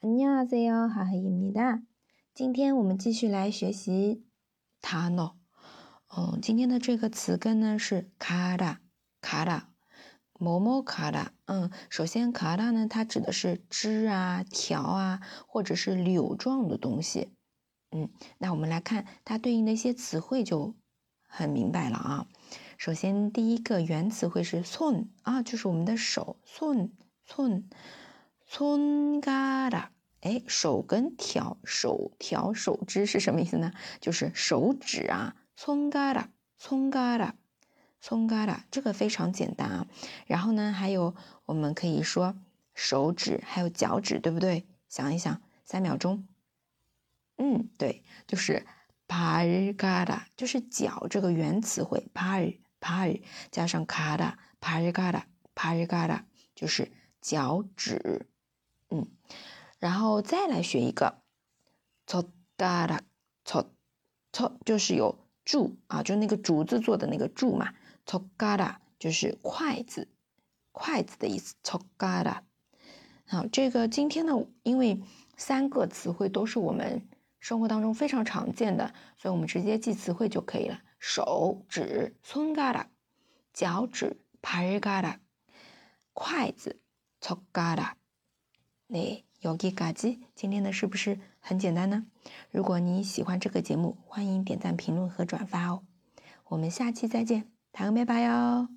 안녕하세요，하하입니다。今天我们继续来学习단어。嗯，今天的这个词根呢是卡拉卡拉，某某卡拉。嗯，首先卡拉呢，它指的是枝啊、条啊，或者是柳状的东西。嗯，那我们来看它对应的一些词汇就很明白了啊。首先第一个原词汇是손啊，就是我们的手손 손。 손가 락， 哎，手跟条，手条、手指是什么意思呢？就是手指啊。손가 락， 손가 락， 손가 락， 这个非常简单啊。然后呢，还有我们可以说手指，还有脚趾，对不对？想一想，三秒钟。嗯，对，就是발가 락， 就是脚这个原词汇발 발， 加上가다발가 락， 발가 락， 就是脚趾。 嗯，然后再来学一个，젓가 락， 젓 젓， 就是有柱啊，就那个竹子做的那个柱嘛，젓가락就是筷子，筷子的意思，젓가 락。 好，这个今天呢，因为三个词汇都是我们生活当中非常常见的，所以我们直接记词汇就可以了。手指，손가 락， 脚趾，발가 락， 筷子，젓가 락。 那여기까지今天的是不是很简单呢？如果你喜欢这个节目，欢迎点赞、评论和转发哦。我们下期再见，다음에봐요